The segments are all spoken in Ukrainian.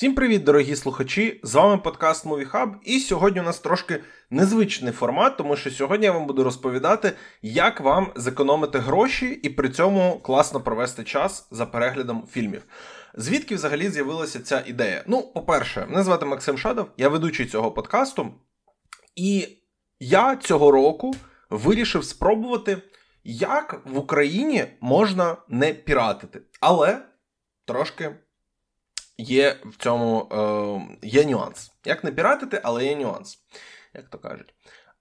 Всім привіт, дорогі слухачі! З вами подкаст Movie Hub, і сьогодні у нас трошки незвичний формат, тому що сьогодні я вам буду розповідати, як вам зекономити гроші і при цьому класно провести час за переглядом фільмів. Звідки взагалі з'явилася ця ідея? Ну, по-перше, мене звати Максим Шадов, я ведучий цього подкасту, і я цього року вирішив спробувати, як в Україні можна не піратити, але трошки є в цьому е, є нюанс. Як не піратити, але є нюанс, як то кажуть.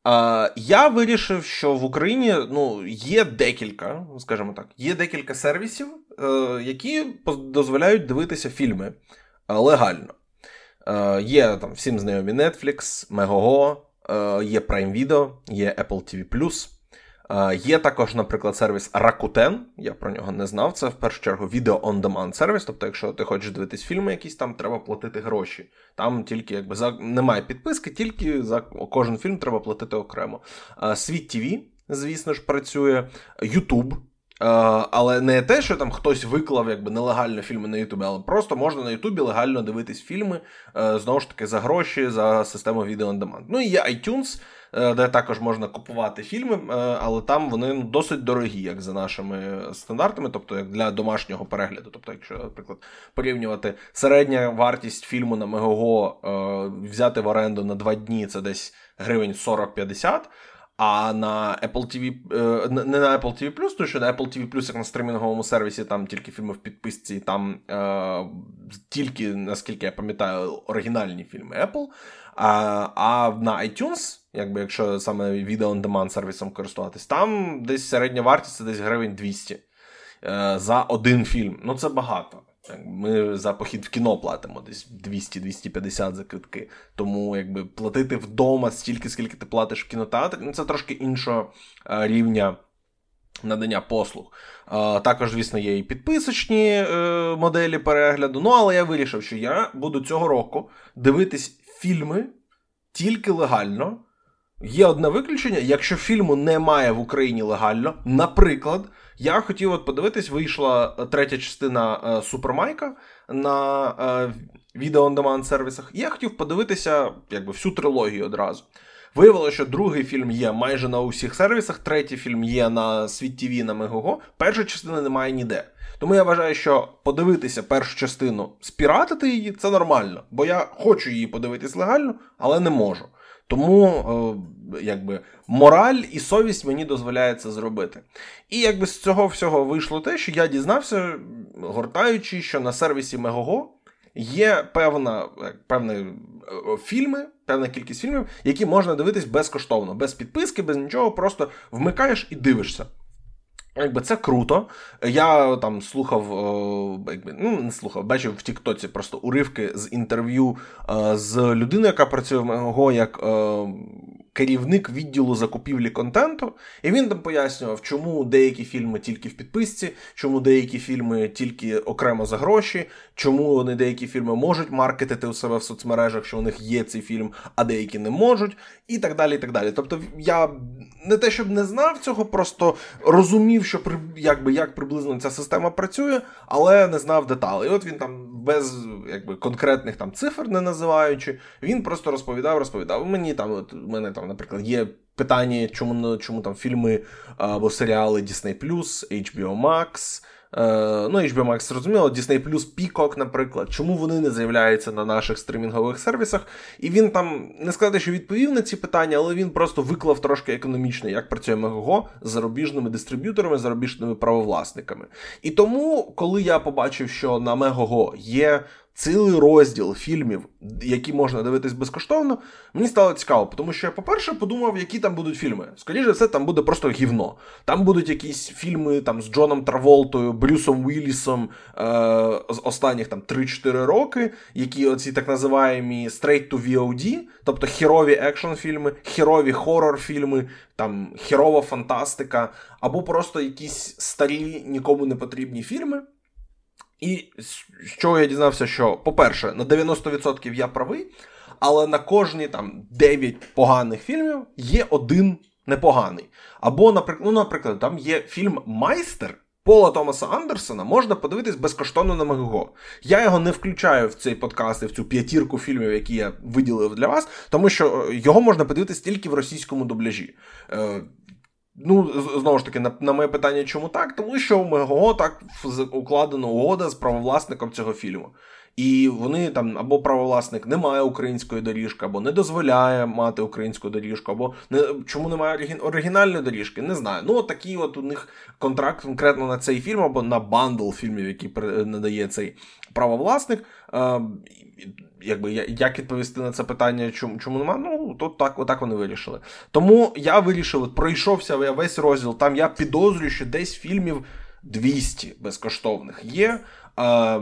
Е, я вирішив, що в Україні ну, є декілька, скажімо так, є декілька сервісів, е, які дозволяють дивитися фільми е, легально. Е, є там всім знайомі Netflix, Megogo, е, є Prime Video, є Apple TV+. Є також, наприклад, сервіс Rakuten, я про нього не знав. Це в першу чергу відео on demand сервіс. Тобто, якщо ти хочеш дивитись фільми, якісь там треба платити гроші. Там тільки якби за немає підписки, тільки за кожен фільм треба платити окремо. Світ ТВ, звісно ж, працює, YouTube. Але не те, що там хтось виклав якби нелегально фільми на Ютубі, але просто можна на Ютубі легально дивитись фільми знову ж таки за гроші за систему відео on demand. Ну і є iTunes. Е, де також можна купувати фільми, е, але там вони ну, досить дорогі, як за нашими стандартами, тобто як для домашнього перегляду. Тобто, якщо, наприклад, порівнювати середня вартість фільму на Мегого е, взяти в оренду на два дні, це десь гривень 40-50. А на Apple TV, не на Apple TV тому що на Apple TV як на стримінговому сервісі, там тільки фільми в підписці, там е, тільки, наскільки я пам'ятаю, оригінальні фільми Apple. А а на iTunes, якби якщо саме відео on demand сервісом користуватись, там десь середня вартість це десь гривень 200 е, за один фільм. Ну це багато. Ми за похід в кіно платимо десь 200-250 за квитки. Тому якби платити вдома стільки, скільки ти платиш в кінотеатрі, ну це трошки іншого е, рівня. Надання послуг. А, Також, звісно, є і підписочні е, моделі перегляду. Ну, але я вирішив, що я буду цього року дивитись фільми тільки легально. Є одне виключення, якщо фільму немає в Україні легально, наприклад, я хотів от подивитись, вийшла третя частина е, Супермайка на е, відео on demand сервісах, я хотів подивитися якби, всю трилогію одразу. Виявилося, що другий фільм є майже на усіх сервісах, третій фільм є на Світ ТВ, на Мегого, перша частина немає ніде. Тому я вважаю, що подивитися першу частину, спіратити її це нормально, бо я хочу її подивитись легально, але не можу. Тому, е, якби, мораль і совість мені дозволяє це зробити. І якби з цього всього вийшло те, що я дізнався, гортаючи, що на сервісі Мегого є певна, певна е, фільми, певна кількість фільмів, які можна дивитись безкоштовно, без підписки, без нічого, просто вмикаєш і дивишся. Якби це круто. Я там слухав, якби ну не слухав, бачив в Тіктоці просто уривки з інтерв'ю з людиною, яка працює в МГО як керівник відділу закупівлі контенту, і він там пояснював, чому деякі фільми тільки в підписці, чому деякі фільми тільки окремо за гроші, чому вони деякі фільми можуть маркетити у себе в соцмережах, що у них є цей фільм, а деякі не можуть, і так далі. і так далі. Тобто я не те, щоб не знав цього, просто розумів, що якби, як приблизно ця система працює, але не знав деталей. І от він там без якби, конкретних там цифр не називаючи, він просто розповідав, розповідав. Мені там, от мене там, наприклад, є питання, чому чому там фільми або серіали Disney+, HBO Max. Е, ну, HBO Max зрозуміло, Disney Plus, Peacock, наприклад, чому вони не з'являються на наших стрімінгових сервісах. І він там не сказати, що відповів на ці питання, але він просто виклав трошки економічно, як працює Мегого з зарубіжними дистриб'юторами, зарубіжними правовласниками. І тому, коли я побачив, що на Мегого є цілий розділ фільмів, які можна дивитись безкоштовно, мені стало цікаво, тому що я, по-перше, подумав, які там будуть фільми. Скоріше все, там буде просто гівно. Там будуть якісь фільми там, з Джоном Траволтою, Брюсом Уіллісом е- з останніх там 3-4 роки, які оці так називаємо straight to VOD, тобто хірові екшн фільми, хірові хорор-фільми, там хірова фантастика, або просто якісь старі, нікому не потрібні фільми. І з чого я дізнався, що, по-перше, на 90% я правий, але на кожні там 9 поганих фільмів є один непоганий. Або, наприклад, ну, наприклад, там є фільм Майстер Пола Томаса Андерсона можна подивитись безкоштовно на Мегого. Я його не включаю в цей подкаст і в цю п'ятірку фільмів, які я виділив для вас, тому що е, його можна подивитись тільки в російському дубляжі. Ну, знову ж таки, на, на моє питання, чому так? Тому що у Мегого так укладена угода з правовласником цього фільму. І вони там або правовласник не має української доріжки, або не дозволяє мати українську доріжку, або не чому немає оригінальної доріжки, не знаю. Ну, от такий от у них контракт конкретно на цей фільм, або на бандл фільмів, які надає цей правовласник. Е, якби як відповісти на це питання, чому чому нема? Ну то так, отак вони вирішили. Тому я вирішив, пройшовся весь розділ. Там я підозрюю, що десь фільмів 200 безкоштовних є. Е,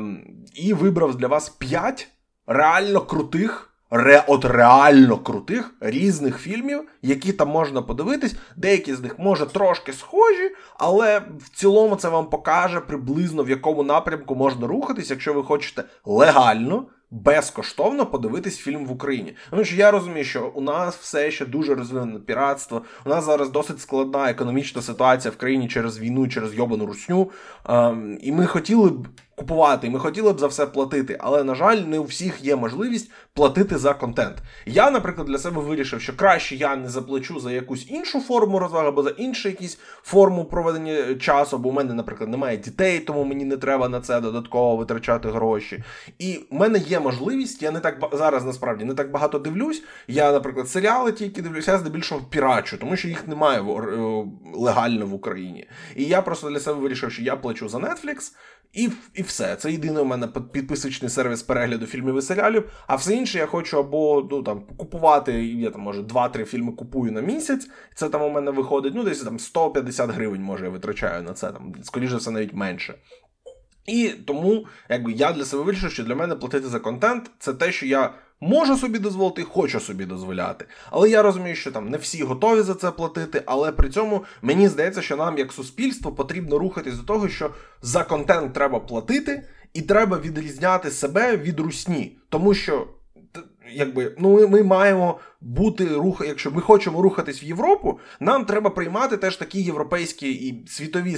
І вибрав для вас 5 реально крутих. Ре, от реально крутих різних фільмів, які там можна подивитись. Деякі з них може трошки схожі, але в цілому це вам покаже приблизно в якому напрямку можна рухатись, якщо ви хочете легально безкоштовно подивитись фільм в Україні. Тому що я розумію, що у нас все ще дуже розвинене піратство. У нас зараз досить складна економічна ситуація в країні через війну, через йобану русню. Ем, і ми хотіли б купувати, ми хотіли б за все платити, але, на жаль, не у всіх є можливість платити за контент. Я, наприклад, для себе вирішив, що краще я не заплачу за якусь іншу форму розваги, або за іншу якусь форму проведення часу, бо у мене, наприклад, немає дітей, тому мені не треба на це додатково витрачати гроші. І в мене є можливість, я не так зараз насправді не так багато дивлюсь. Я, наприклад, серіали тільки дивлюся, здебільшого пірачу, тому що їх немає легально в Україні. І я просто для себе вирішив, що я плачу за Netflix. І і все. Це єдиний у мене підписочний сервіс перегляду фільмів і серіалів. А все інше я хочу або ну, там, купувати, я там, може, 2-3 фільми купую на місяць. Це там у мене виходить, ну, десь там 150 гривень, може, я витрачаю на це. там, Скоріше все, навіть менше. І тому, якби я для себе вирішив, що для мене платити за контент це те, що я можу собі дозволити, хочу собі дозволяти. Але я розумію, що там не всі готові за це платити. Але при цьому мені здається, що нам, як суспільство, потрібно рухатись до того, що за контент треба платити, і треба відрізняти себе від русні, тому що. Якби ну ми маємо бути рух, якщо ми хочемо рухатись в Європу, нам треба приймати теж такі європейські і світові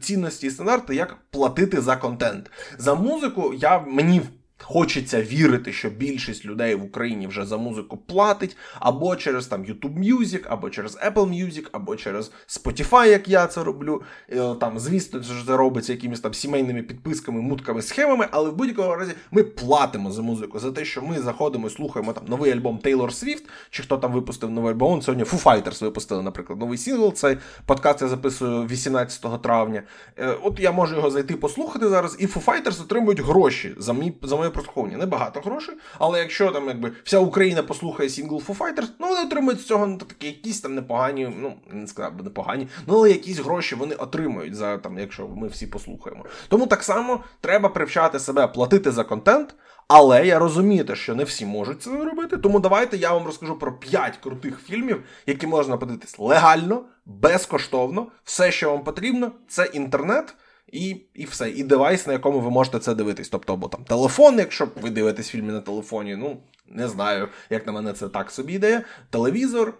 цінності і стандарти, як платити за контент. За музику я мені Хочеться вірити, що більшість людей в Україні вже за музику платить, або через там YouTube Music, або через Apple Music, або через Spotify, як я це роблю. Е, там, звісно, це робиться якимись там сімейними підписками, мутками, схемами, але в будь-якому разі ми платимо за музику, за те, що ми заходимо і слухаємо там новий альбом Taylor Swift, чи хто там випустив новий альбом. Сьогодні Foo Fighters випустили, наприклад, новий сингл. Цей подкаст я записую 18 травня. Е, от я можу його зайти послухати зараз, і Foo Fighters отримують гроші за мій за моє прослуховування. Небагато грошей, але якщо там якби вся Україна послухає сінгл Foo Fighters, ну вони отримують з цього ну, такі якісь там непогані, ну не сказав би непогані, ну але якісь гроші вони отримують за там, якщо ми всі послухаємо. Тому так само треба привчати себе платити за контент. Але я розумію, що не всі можуть це робити. Тому давайте я вам розкажу про 5 крутих фільмів, які можна подивитись легально, безкоштовно. Все, що вам потрібно, це інтернет. І і все, і девайс, на якому ви можете це дивитись. Тобто, або там телефон, якщо ви дивитесь фільми на телефоні, ну не знаю, як на мене це так собі ідея. Телевізор,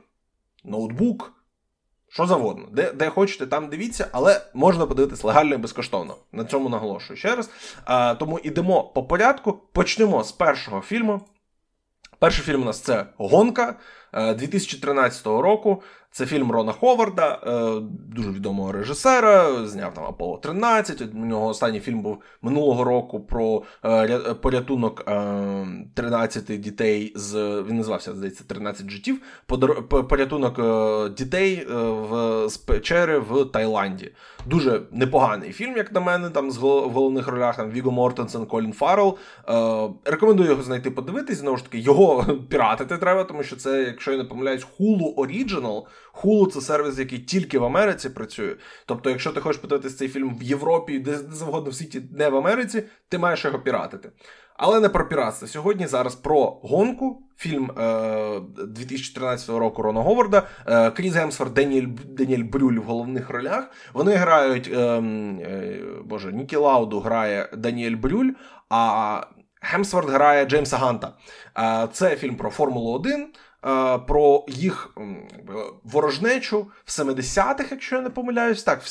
ноутбук, що завгодно. Де де хочете, там дивіться, але можна подивитись легально і безкоштовно. На цьому наголошую ще раз. А, Тому йдемо по порядку. Почнемо з першого фільму. Перший фільм у нас це Гонка 2013 е, року. Це фільм Рона Ховарда, е, дуже відомого режисера. Зняв там Аполло 13. У нього останній фільм був минулого року про е, порятунок 13 дітей з він називався здається 13 життів. Порятунок дітей в з печери в Таїланді. Дуже непоганий фільм, як на мене, там з головних ролях там Віго Мортенсен, Колін Фаррелл. Рекомендую його знайти, подивитись. Знову ж таки, його піратити треба, тому що це, якщо я не помиляюсь, Hulu Original. Hulu – це сервіс, який тільки в Америці працює. Тобто, якщо ти хочеш подивитися цей фільм в Європі, де завгодно в світі, не в Америці, ти маєш його піратити. Але не про піратство. Сьогодні зараз про гонку. Фільм е, 2013 року Рона Говарда, е, Кріс Гемсфорд, Деніель Деніель Брюль в головних ролях. Вони грають, е, е, боже, Нікі Лауду грає Даніель Брюль, а Гемсворт грає Джеймса Ганта. Е, це фільм про Формулу 1. Е, про їх ворожнечу в 70-х, якщо я не помиляюсь, так, в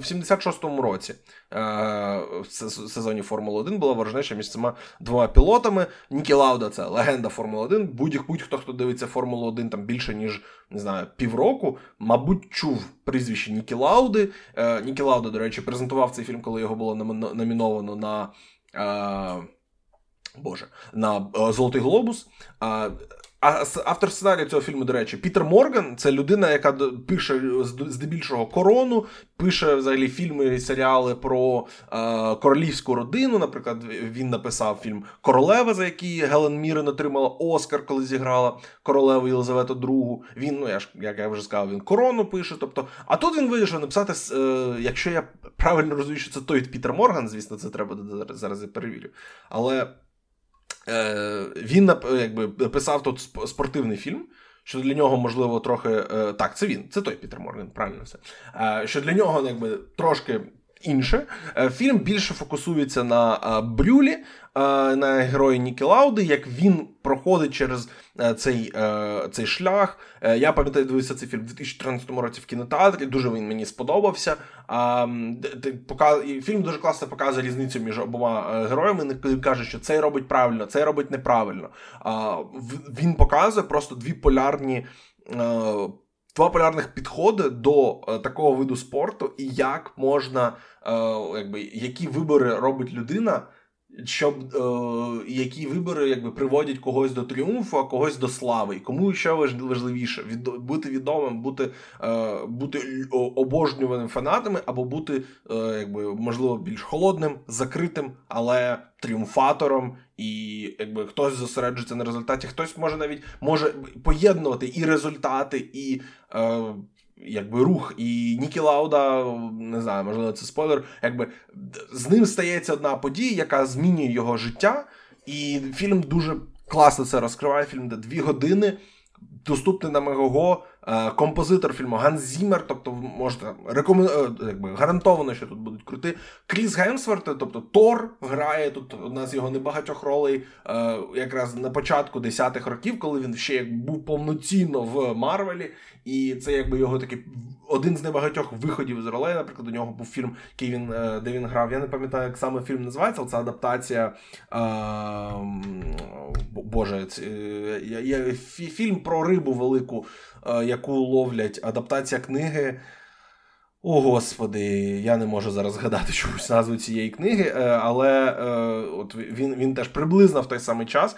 76-му році в сезоні Формули 1 була ворожнеча між цими двома пілотами. Нікі Лауда це легенда Формули 1. Будь-хто, хто дивиться Формулу 1 там більше, ніж не знаю, півроку, мабуть, чув прізвище Нікі Лауди. Нікі Лауда, до речі, презентував цей фільм, коли його було номіновано на. Боже, на Золотий Глобус. А автор сценарію цього фільму, до речі, Пітер Морган це людина, яка пише здебільшого корону, пише взагалі фільми і серіали про е, королівську родину. Наприклад, він написав фільм Королева, за який Гелен Мірен отримала Оскар, коли зіграла королеву Єлизавету II. Він, ну я ж як я вже сказав, він корону пише. Тобто, а тут він вирішив написати, е, якщо я правильно розумію, що це той Пітер Морган, звісно, це треба зараз я перевірю. Але. Е, він якби писав тут спортивний фільм. Що для нього, можливо, трохи. Е, так, це він, це той Пітер Морган, правильно все. Е, що для нього якби, трошки інше. Фільм більше фокусується на Брюлі, на герої Нікі Лауди, як він проходить через цей цей шлях. Я пам'ятаю, дивився цей фільм у 2014 році в кінотеатрі. Дуже він мені сподобався. Фільм дуже класно показує різницю між обома героями. Він каже, що цей робить правильно, цей робить неправильно. Він показує просто дві полярні. Два полярних підходи до е, такого виду спорту, і як можна, е, якби які вибори робить людина, щоб е, які вибори якби приводять когось до тріумфу, а когось до слави. І кому що важливіше від, бути відомим, бути е, бути обожнюваним фанатами, або бути е, якби можливо більш холодним, закритим, але тріумфатором. І якби хтось зосереджується на результаті, хтось може навіть може поєднувати і результати, і е, якби рух. І Нікі Лауда, не знаю, можливо, це спойлер. Якби з ним стається одна подія, яка змінює його життя. І фільм дуже класно це розкриває. Фільм де дві години. Доступний на Мегого композитор фільму Ганс Зімер, тобто можете рекомен... Е, якби, гарантовано, що тут будуть круті. Кріс Гемсворт, тобто Тор грає тут одна з його небагатьох ролей, е, якраз на початку 10-х років, коли він ще як був повноцінно в Марвелі. І це якби його такий один з небагатьох виходів з ролей. Наприклад, у нього був фільм, який він, де він грав. Я не пам'ятаю, як саме фільм називається, але це адаптація. А, Боже, це, я, фільм про рибу велику. Е, яку ловлять адаптація книги. О, господи, я не можу зараз згадати чомусь назву цієї книги, е, але е, от він він теж приблизно в той самий час.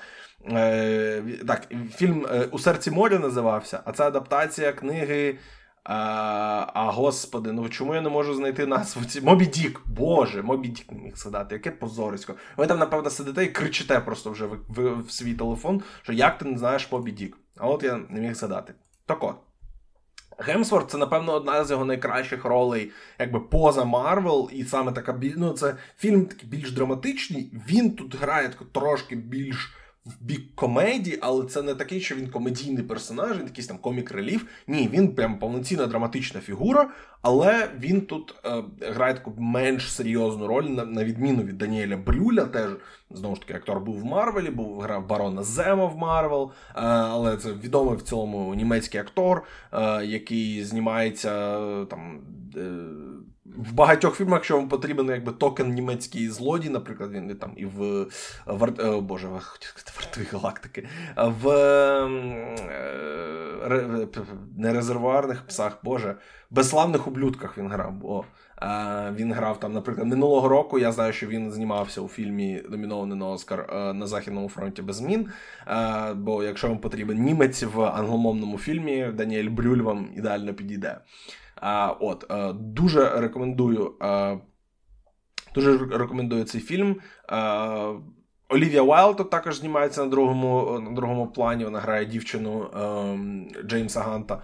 Так, Фільм У серці моря називався, а це адаптація книги. А, а господи, ну чому я не можу знайти назву ці Мобі Дік, Боже, Мобі Дік не міг згадати, яке позорисько. Ви там, напевно, сидите і кричите просто вже в, в, в свій телефон, що як ти не знаєш Мобі Дік. А от я не міг згадати. Так от. Гемсворт це, напевно, одна з його найкращих ролей, якби поза Марвел, і саме така ну, це фільм такий більш драматичний. Він тут грає трошки більш в бік комедії, але це не такий, що він комедійний персонаж, він якийсь там comic relief. Ні, він прям повноцінна драматична фігура, але він тут е, грає таку менш серйозну роль, на, на відміну від Даніеля Брюля. Теж знову ж таки актор був в Марвелі, був грав Барона Зема в Марвел, е, але це відомий в цілому німецький актор, е, який знімається е, там. Е, в багатьох фільмах, якщо вам потрібен якби токен німецький злодій, наприклад, він там і в Вар... О, Боже, вартові галактики, в е, не резервуарних псах, Боже, безславних ублюдках він грав. Бо він грав там, наприклад, минулого року. Я знаю, що він знімався у фільмі номінований на Оскар е, на Західному фронті без змін. Бо якщо вам потрібен німець в англомовному фільмі, Даніель Брюль вам ідеально підійде. А, От, е, Дуже рекомендую е, дуже рекомендую цей фільм. Е, Олівія Уайлд також знімається на другому на другому плані. Вона грає дівчину Джеймса Ганта.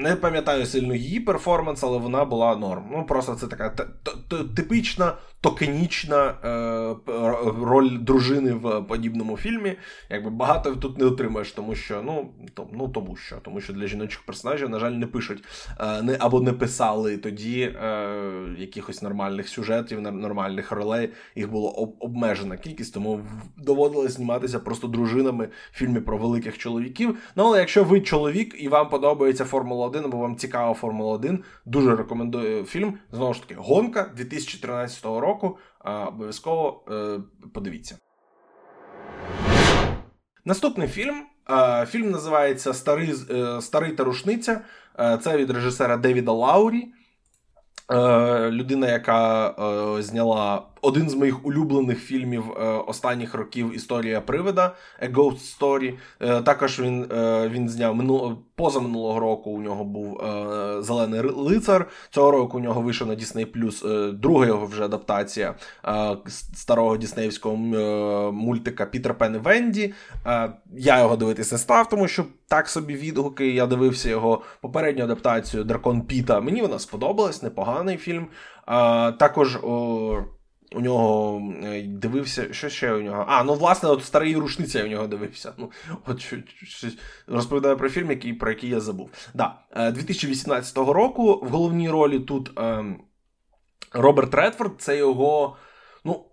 Не пам'ятаю сильно її перформанс, але вона була норм. Ну, просто це така типична токенічна е, роль дружини в подібному фільмі. Якби багато тут не отримаєш, тому що ну то, ну тому що тому що для жіночих персонажів, на жаль, не пишуть е, не або не писали тоді е, якихось нормальних сюжетів, нормальних ролей. Їх було об, обмежена кількість, тому доводилось зніматися просто дружинами в фільмі про великих чоловіків. Ну але якщо ви чоловік і вам подобається Формула 1, або вам цікава Формула 1, дуже рекомендую фільм. Знову ж таки, гонка 2013 року. Обов'язково е, подивіться. Наступний фільм. Фільм називається Старий е, Старий та рушниця. Е, це від режисера Девіда Лаурі. Людина, яка зняла один з моїх улюблених фільмів е, останніх років Історія привида A Ghost Story. Е, також він е, він зняв минуло поза минулого року. У нього був Зелений лицар. Цього року у нього вийшов на Disney+, друга його вже адаптація старого діснеївського мультика Пітер Пен і Венді. Я його дивитися не став, тому що так собі відгуки. Я дивився його попередню адаптацію Дракон Піта. Мені вона сподобалась, непоганий фільм. Також. У нього е, дивився, що ще у нього? А, ну власне, от старий рушниця я у нього дивився. Ну, от щось розповідаю про фільм, який, про який я забув. Да, 2018 е, року в головній ролі тут ем, Роберт Редфорд, це його. Ну,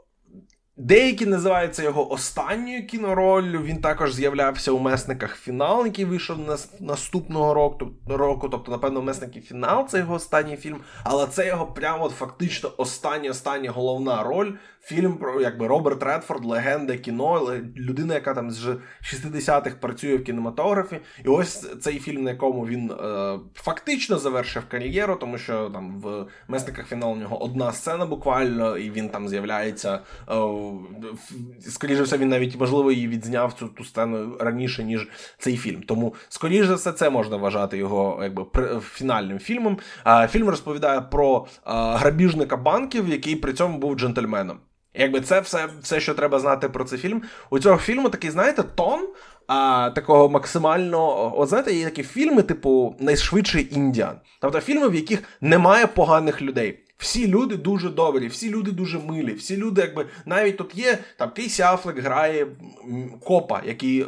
Деякі називаються його останньою кінороллю. Він також з'являвся у месниках фінал, який вийшов наступного року. року. Тобто, напевно, месники фінал це його останній фільм, але це його прямо фактично остання остання головна роль. Фільм про якби Роберт Редфорд, легенда кіно, людина, яка там з 60-х працює в кінематографі. І ось цей фільм, на якому він е, фактично завершив кар'єру, тому що там в месниках фінал у нього одна сцена буквально, і він там з'являється. Е, скоріше все, він навіть можливо її відзняв цю ту сцену раніше, ніж цей фільм. Тому, скоріше все, це можна вважати його якби фінальним фільмом. А фільм розповідає про грабіжника банків, який при цьому був джентльменом. Якби це все, все, що треба знати про цей фільм. У цього фільму такий, знаєте, тон а, такого максимально. От знаєте, є такі фільми, типу, найшвидший індіан. Тобто фільми, в яких немає поганих людей. Всі люди дуже добрі, всі люди дуже милі, всі люди, якби навіть тут є там Кейсі Афлек грає копа, який е,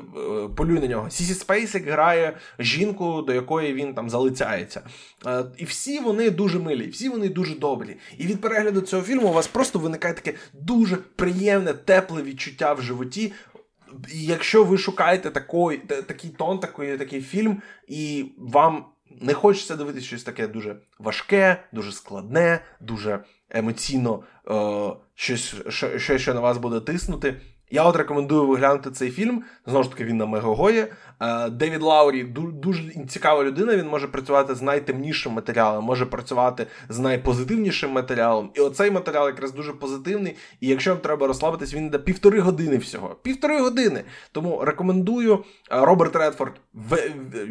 полює на нього. Сісі Спейсик грає жінку, до якої він там залицяється. Е, і всі вони дуже милі, всі вони дуже добрі. І від перегляду цього фільму у вас просто виникає таке дуже приємне, тепле відчуття в животі. І Якщо ви шукаєте такий, такий тон, такий, такий фільм, і вам не хочеться дивитися щось таке дуже важке, дуже складне, дуже емоційно е, щось, що, що на вас буде тиснути. Я от рекомендую виглянути цей фільм. Знову ж таки, він на Мегого. Е, Девід Лаурі дуже цікава людина. Він може працювати з найтемнішим матеріалом, може працювати з найпозитивнішим матеріалом. І оцей матеріал якраз дуже позитивний. І якщо вам треба розслабитись, він йде півтори години всього. Півтори години. Тому рекомендую. Е, Роберт Редфорд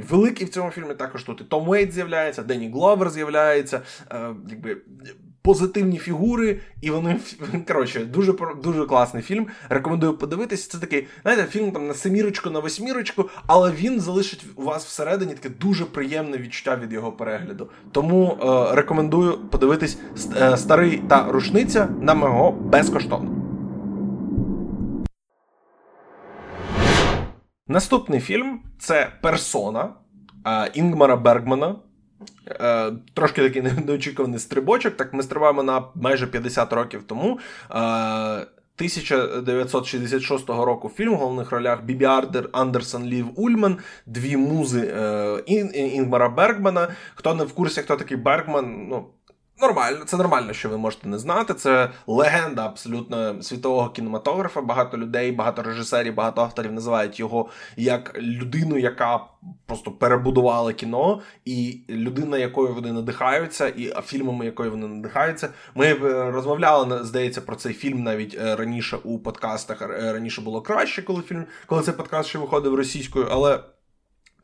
великий в цьому фільмі. Також тут і Том Уейтс з'являється, Денні Гловер з'являється. Е, якби позитивні фігури, і вони коротше, дуже дуже класний фільм. Рекомендую подивитися. Це такий, знаєте, фільм там на семірочку, на восьмірочку, але він залишить у вас всередині таке дуже приємне відчуття від його перегляду. Тому е, рекомендую подивитись е, старий та рушниця на мого безкоштовно. Наступний фільм це Персона е, Інгмара Бергмана. Е, Трошки такий неочікуваний стрибочок. Так ми стрибаємо на майже 50 років тому. Е, 1966 року фільм в головних ролях Бібі Ардер, Андерсон Лів Ульман, дві музи е, Інгмара Бергмана. Хто не в курсі, хто такий Бергман, ну Нормально, це нормально, що ви можете не знати. Це легенда абсолютно світового кінематографа. Багато людей, багато режисерів, багато авторів називають його як людину, яка просто перебудувала кіно, і людина, якою вони надихаються, і фільмами, якою вони надихаються. Ми е, розмовляли, здається, про цей фільм навіть е, раніше у подкастах. Е, раніше було краще, коли фільм, коли цей подкаст ще виходив російською, але.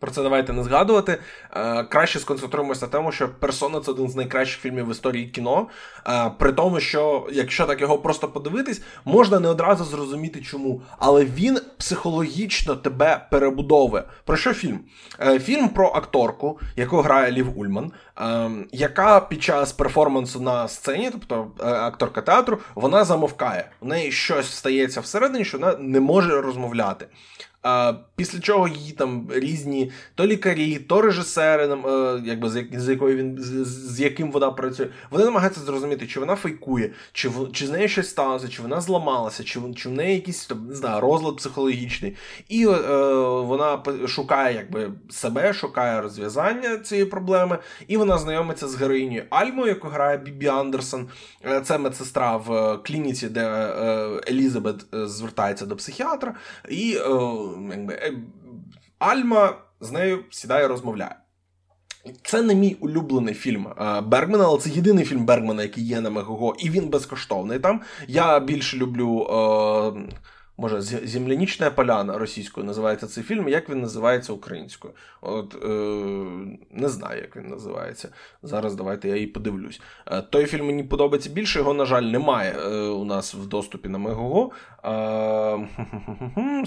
Про це давайте не згадувати. Е, краще сконцентруємося на тому, що персона це один з найкращих фільмів в історії кіно. Е, при тому, що якщо так його просто подивитись, можна не одразу зрозуміти, чому. Але він психологічно тебе перебудовує. Про що фільм? Е, фільм про акторку, яку грає Лів Ульман. Ем, яка під час перформансу на сцені, тобто е, акторка театру, вона замовкає. У неї щось стається всередині, що вона не може розмовляти. Після чого її там різні то лікарі, то режисери, е, якби з, якою він з яким вона працює, вони намагаються зрозуміти, чи вона фейкує, чи чи з нею щось сталося, чи вона зламалася, чи чи в неї якийсь там, не знаю, розлад психологічний. І е, вона шукає якби себе, шукає розв'язання цієї проблеми, і вона знайомиться з героїнею Альмою, яку грає Бібі Андерсон. Е, це медсестра в клініці, де е, Елізабет е, звертається до психіатра. і якби, е, Альма з нею сідає, розмовляє. Це не мій улюблений фільм е, Бергмана, але це єдиний фільм Бергмана, який є на Мегого, і він безкоштовний там. Я більше люблю. Е, Може, Землянічна поляна російською називається цей фільм. Як він називається українською? От е, не знаю, як він називається. Зараз давайте я її подивлюсь. Е, той фільм мені подобається більше, його, на жаль, немає е, у нас в доступі на Мегого. Е,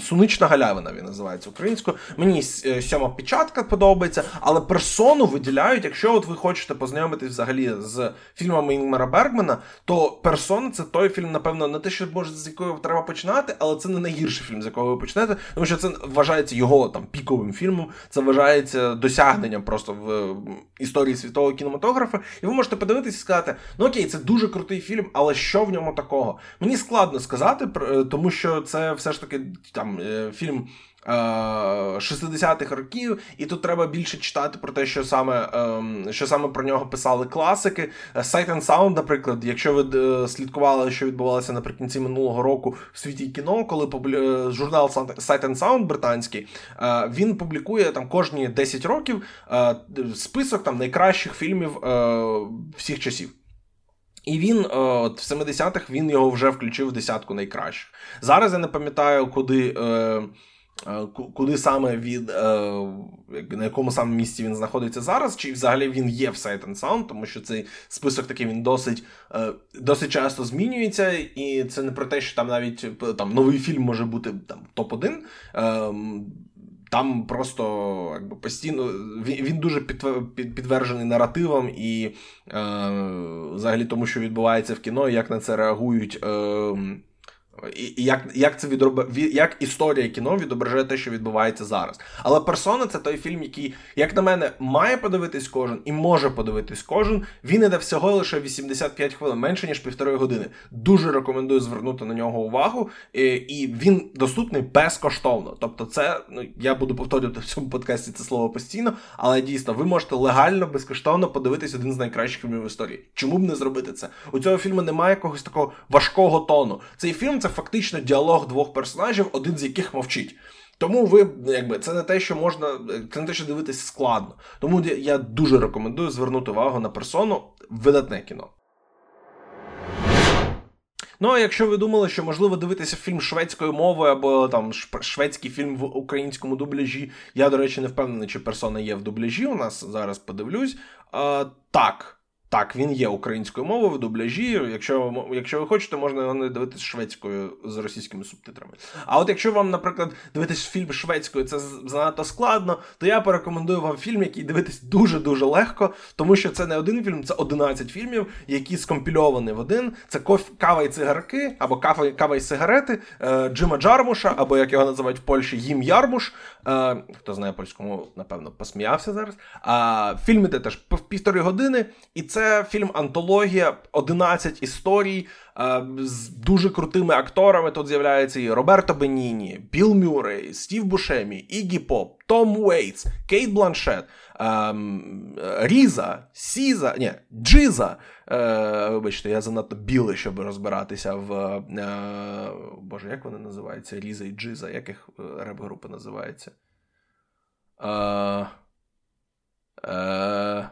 Сунична галявина він називається українською. Мені е, сьома печатка подобається, але персону виділяють, якщо от ви хочете познайомитись взагалі з фільмами Інгмара Бергмана, то персона це той фільм, напевно, не те, що може з якого треба починати, але це не найгірший фільм, з якого ви почнете, тому що це вважається його там піковим фільмом, це вважається досягненням просто в історії світового кінематографа. І ви можете подивитися і сказати: ну окей, це дуже крутий фільм, але що в ньому такого? Мені складно сказати, е, тому що це все ж таки там е, фільм. 60-х е, років, і тут треба більше читати про те, що саме ем, що саме про нього писали класики. Sight and Sound, наприклад, якщо ви е, слідкували, що відбувалося наприкінці минулого року в світі кіно, коли е, журнал Sight and Sound британський, він публікує там кожні 10 років список там найкращих фільмів всіх часів. І він от в 70-х він його вже включив в десятку найкращих. Зараз я не пам'ятаю, куди. Куди саме від е, на якому саме місці він знаходиться зараз, чи взагалі він є в Sight and Sound, тому що цей список такий він досить е, досить часто змінюється, і це не про те, що там навіть там новий фільм може бути там топ-1. Там просто якби постійно він він дуже підтверджений наративом і е, взагалі тому, що відбувається в кіно, як на це реагують е, і як як це відроб... як історія кіно відображає те, що відбувається зараз. Але персона це той фільм, який, як на мене, має подивитись кожен і може подивитись кожен. Він іде всього лише 85 хвилин, менше ніж півтори години. Дуже рекомендую звернути на нього увагу, і він доступний безкоштовно. Тобто, це ну я буду повторювати в цьому подкасті це слово постійно, але дійсно ви можете легально, безкоштовно подивитись один з найкращих фільмів в історії. Чому б не зробити це? У цього фільму немає якогось такого важкого тону. Цей фільм це це фактично діалог двох персонажів, один з яких мовчить. Тому ви, якби це не те, що можна, це не те, що дивитись складно. Тому я дуже рекомендую звернути увагу на персону видатне кіно. Ну, а якщо ви думали, що можливо дивитися фільм шведською мовою або там шведський фільм в українському дубляжі, я, до речі, не впевнений, чи персона є в дубляжі. У нас зараз подивлюсь. А, Так. Так, він є українською мовою в дубляжі. Якщо якщо ви хочете, можна його дивитися шведською з російськими субтитрами. А от якщо вам, наприклад, дивитись фільм шведською, це занадто складно, то я порекомендую вам фільм, який дивитись дуже-дуже легко, тому що це не один фільм, це 11 фільмів, які скомпільовані в один. Це кава і цигарки, або кава, кава і сигарети е, Джима Джармуша, або як його називають в Польщі, Їм Ярмуш. Е, хто знає польську мову, напевно, посміявся зараз. А фільм іде теж півтори години, і це це фільм Антологія, 11 історій е, з дуже крутими акторами. Тут з'являється і Роберто Беніні, Біл Мюррей, Стів Бушемі, Ігі Поп, Том Уейтс, Кейт Бланшет, е, Різа, Сіза, ні, Джиза. Е, вибачте, я занадто білий, щоб розбиратися в. Е, Боже, як вони називаються? Різа і Джиза, як їх реп-група називається? Е,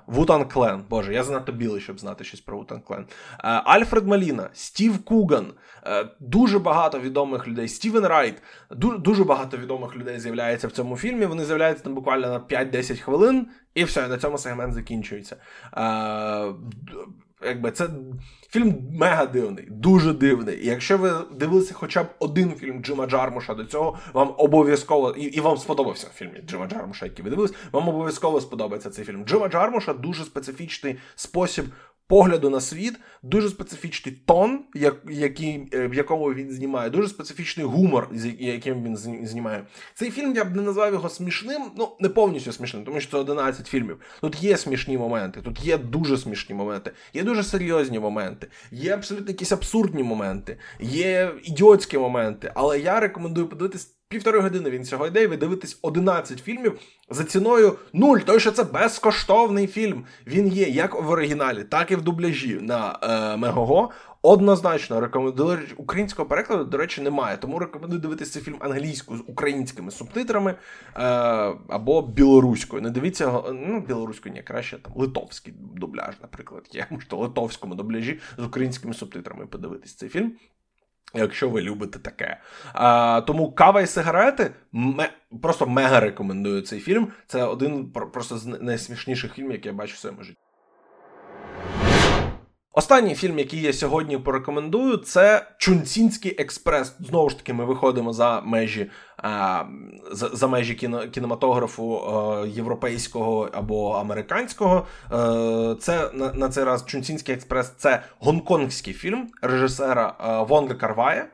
Wu-Tang Clan. Боже, я занадто білий, щоб знати щось про Wu-Tang Clan. Е, Альфред Моліна, Стів Куган, е, дуже багато відомих людей. Стівен Райт, дуже багато відомих людей з'являється в цьому фільмі. Вони з'являються там буквально на 5-10 хвилин, і все, на цьому сегмент закінчується. Якби це фільм мега дивний, дуже дивний. І якщо ви дивилися хоча б один фільм Джима Джармуша до цього, вам обов'язково і, і вам сподобався фільм Джима Джармуша, який ви дивились, вам обов'язково сподобається цей фільм. Джима Джармуша дуже специфічний спосіб погляду на світ, дуже специфічний тон, як, який, е, в якому він знімає, дуже специфічний гумор, з яким він знімає. Цей фільм я б не назвав його смішним, ну не повністю смішним, тому що це 11 фільмів. Тут є смішні моменти, тут є дуже смішні моменти, є дуже серйозні моменти, є абсолютно якісь абсурдні моменти, є ідіотські моменти. Але я рекомендую подивитись. Півтори години він цього йде, і ви дивитесь 11 фільмів за ціною нуль. Той, що це безкоштовний фільм. Він є як в оригіналі, так і в дубляжі на е, Мегого. Однозначно рекомендую українського перекладу, до речі, немає. Тому рекомендую дивитися цей фільм англійською з українськими субтитрами е, або білоруською. Не дивіться ну, білоруською, ні, краще там литовський дубляж, наприклад. Є можете литовському дубляжі з українськими субтитрами подивитись цей фільм. Якщо ви любите таке. А, Тому кава і сигарети ме, просто мега рекомендую цей фільм. Це один просто з найсмішніших фільмів, які я бачу в своєму житті. Останній фільм, який я сьогодні порекомендую, це Чунцінський експрес. Знову ж таки, ми виходимо за межі а, за, за межі кіно, кінематографу а, європейського або американського. А, е, це на, на цей раз Чунцінський експрес це гонконгський фільм режисера Вонга Карвая.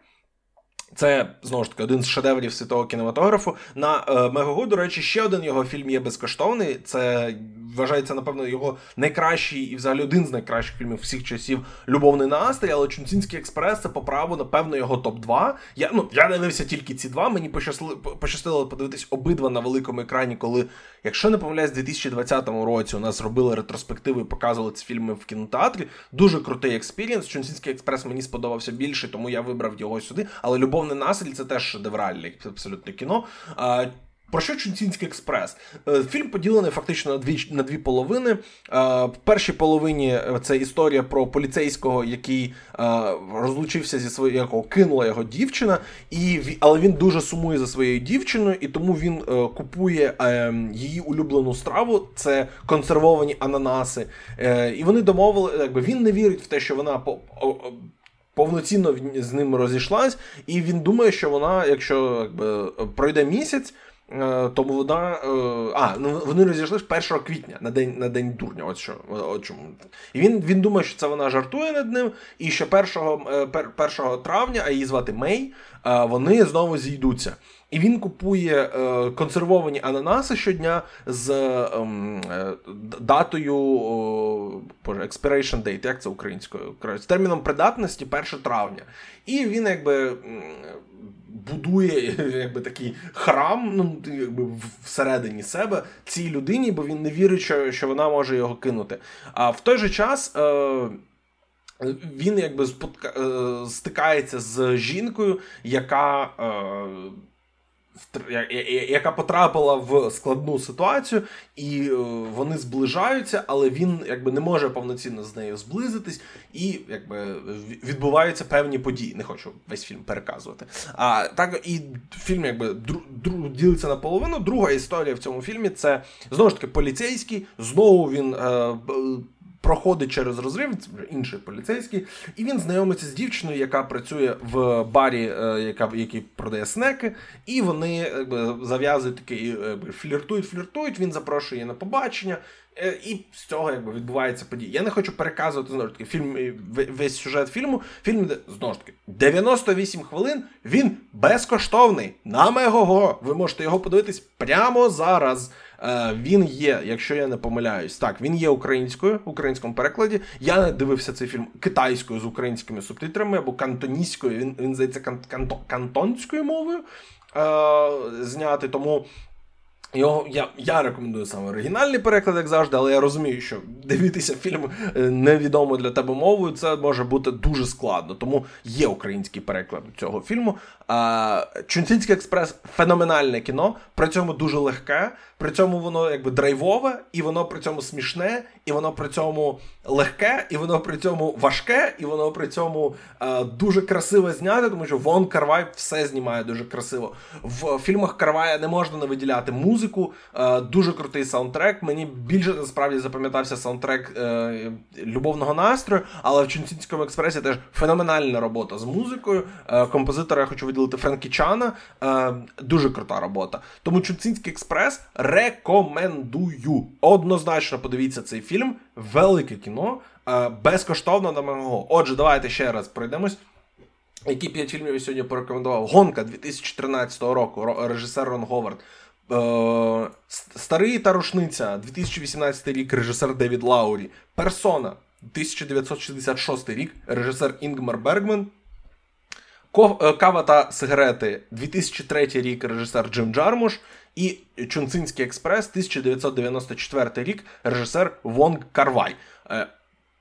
Це знову ж таки один з шедеврів світового кінематографу. На е, Мегого, до речі, ще один його фільм є безкоштовний. Це вважається, напевно, його найкращий і взагалі один з найкращих фільмів всіх часів Любовний настрій, але Чунцінський експрес це по праву, напевно, його топ-2. Я ну я дивився тільки ці два. Мені пощастило, пощастило подивитись обидва на великому екрані, коли, якщо не помиляюсь, в 2020 році у нас робили ретроспективи і показували ці фільми в кінотеатрі. Дуже крутий experience. Чунцінський експрес мені сподобався більше, тому я вибрав його сюди. Але любовний настрій це теж шедевральне абсолютно кіно. Про що Чунцінський експрес? Е, фільм поділений фактично на дві на дві половини. Е, в першій половині е, це історія про поліцейського, який розлучився зі своєю, кинула його дівчина, і але він дуже сумує за своєю дівчиною, і тому він купує її улюблену страву. Це консервовані ананаси. І вони домовили, якби він не вірить в те, що вона повноцінно з ним розійшлась, і він думає, що вона, якщо якби пройде місяць. Е, тому вона. Е, а, ну вони розійшлися 1 квітня на день на день дурня. От що от чому. І він він думає, що це вона жартує над ним, і що 1 1 травня, а її звати Мей, е, вони знову зійдуться. І він купує е, консервовані ананаси щодня з ем, е, датою боже, expiration date, як це українською? З терміном придатності 1 травня. І він якби будує якби такий храм ну, якби всередині себе цій людині, бо він не вірить, що що вона може його кинути. А в той же час. Е, він якби спотка... Е, стикається з жінкою, яка е, яка потрапила в складну ситуацію, і е, вони зближаються, але він якби не може повноцінно з нею зблизитись, і якби відбуваються певні події. Не хочу весь фільм переказувати. А так і фільм якби дру, дру, ділиться наполовину. Друга історія в цьому фільмі це знову ж таки поліцейський. Знову він. Е, проходить через розрив, це вже інший поліцейський, і він знайомиться з дівчиною, яка працює в барі, е, яка який продає снеки, і вони якби, зав'язують такий фліртують, фліртують. Він запрошує її на побачення. Е, і з цього якби відбувається події. Я не хочу переказувати знову ж таки фільм весь сюжет фільму. Фільм знову ж таки 98 хвилин. Він безкоштовний на Мегого. Ви можете його подивитись прямо зараз. Е, він є, якщо я не помиляюсь, так він є українською в українському перекладі. Я не дивився цей фільм китайською з українськими субтитрами або кантоніською. Він він здається канто, кантонською мовою е, зняти. Тому його я я рекомендую саме оригінальний переклад, як завжди, але я розумію, що дивитися фільм е, невідомо для тебе мовою, це може бути дуже складно. Тому є український переклад цього фільму. Чунцинський експрес феноменальне кіно, при цьому дуже легке, при цьому воно якби драйвове, і воно при цьому смішне, і воно при цьому легке, і воно при цьому важке, і воно при цьому а, дуже красиво зняте, тому що Вон Карвай все знімає дуже красиво. В фільмах Карвая не можна не виділяти музику музику, е, дуже крутий саундтрек. Мені більше насправді запам'ятався саундтрек е, любовного настрою, але в Чунцінському експресі теж феноменальна робота з музикою. Е, композитора я хочу виділити Френкі Чана. Дуже крута робота. Тому Чунцинський експрес рекомендую. Однозначно подивіться цей фільм. Велике кіно, безкоштовно на мого. Отже, давайте ще раз пройдемось. Які п'ять фільмів я сьогодні порекомендував? Гонка 2013 року, режисер Рон Говард. Е, Старий та рушниця 2018 рік, режисер Девід Лаурі. Персона 1966 рік, режисер Інгмар Бергман. Е, Кава та сигарети 2003 рік, режисер Джим Джармуш. І Чунцинський експрес 1994 рік, режисер Вонг Карвай. Е,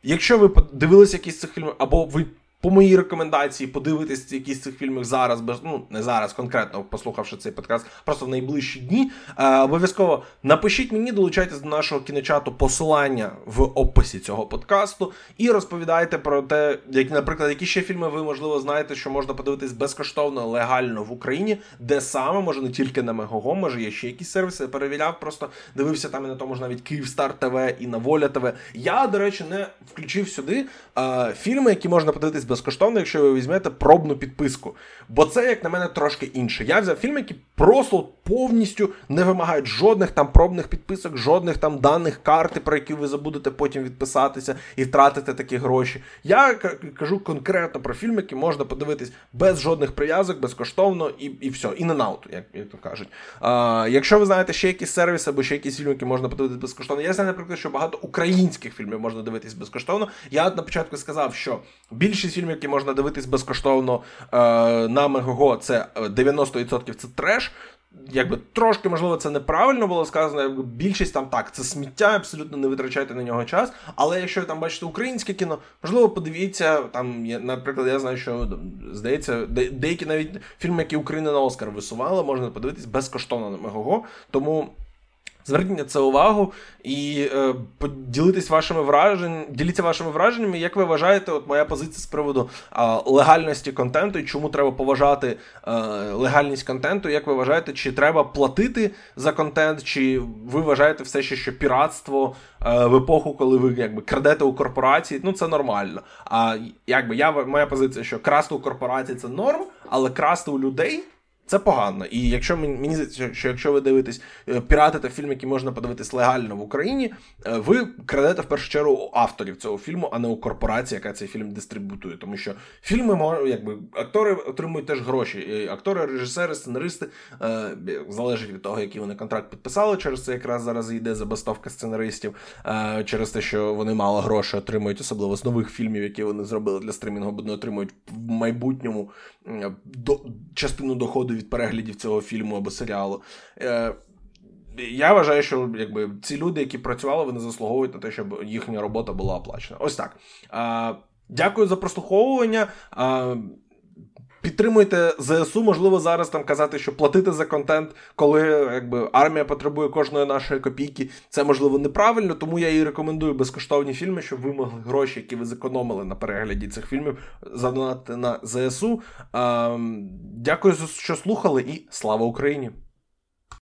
якщо ви подивилися якісь цих фільмів, або ви по моїй рекомендації подивитись якісь цих фільмів зараз, без ну не зараз конкретно послухавши цей подкаст, просто в найближчі дні. Е, обов'язково напишіть мені, долучайтесь до нашого кіночату посилання в описі цього подкасту і розповідайте про те, як, наприклад, які ще фільми ви можливо знаєте, що можна подивитись безкоштовно легально в Україні, де саме може не тільки на Мегого, може є ще якісь сервіси. Перевіряв, просто дивився там і на тому ж навіть Київстар ТВ і на Воля ТВ. Я, до речі, не включив сюди е, фільми, які можна подивитись безкоштовно, якщо ви візьмете пробну підписку. Бо це, як на мене, трошки інше. Я взяв фільми, які просто повністю не вимагають жодних там пробних підписок, жодних там даних карти, про які ви забудете потім відписатися і втратити такі гроші. Я кажу конкретно про фільми, які можна подивитись без жодних прив'язок, безкоштовно і і все. І на як як то кажуть. А, Якщо ви знаєте ще якісь сервіси або ще якісь фільми, які можна подивитись безкоштовно, я знаю, наприклад, що багато українських фільмів можна дивитись безкоштовно. Я на початку сказав, що більшість фільмів, які можна дивитись безкоштовно е, на Мегого, це 90% е, це треш. Якби трошки, можливо, це неправильно було сказано. Більшість там так, це сміття, абсолютно не витрачайте на нього час. Але якщо ви там бачите українське кіно, можливо, подивіться там, наприклад, я знаю, що здається, деякі навіть фільми, які Україна на Оскар висувала, можна подивитись безкоштовно на Мегого. Тому. Зверніть на це увагу і е, поділитись вашими враженнями, діліться вашими враженнями, як ви вважаєте, от моя позиція з приводу е, легальності контенту і чому треба поважати е, легальність контенту, як ви вважаєте, чи треба платити за контент, чи ви вважаєте все ще, що піратство е, в епоху, коли ви якби крадете у корпорації, ну це нормально. А якби я моя позиція, що красти у корпорації це норм, але красти у людей. Це погано. І якщо мені здається, що якщо ви дивитесь е, піратите фільм, який можна подивитись легально в Україні, е, ви крадете в першу чергу авторів цього фільму, а не у корпорації, яка цей фільм дистрибутує. Тому що фільми якби актори отримують теж гроші. І актори, режисери, сценаристи е, залежить від того, який вони контракт підписали. Через це якраз зараз йде забастовка сценаристів, через те, що вони мало грошей отримують, особливо з нових фільмів, які вони зробили для стримінгу, бо не отримують в майбутньому частину доходу від переглядів цього фільму або серіалу. Е, Я вважаю, що якби ці люди, які працювали, вони заслуговують на те, щоб їхня робота була оплачена. Ось так. Дякую за прослуховування. Підтримуйте ЗСУ, можливо, зараз там казати, що платити за контент, коли якби армія потребує кожної нашої копійки, це можливо неправильно. Тому я і рекомендую безкоштовні фільми, щоб ви могли гроші, які ви зекономили на перегляді цих фільмів, задонати на ЗСУ. Ем, дякую, що слухали, і слава Україні!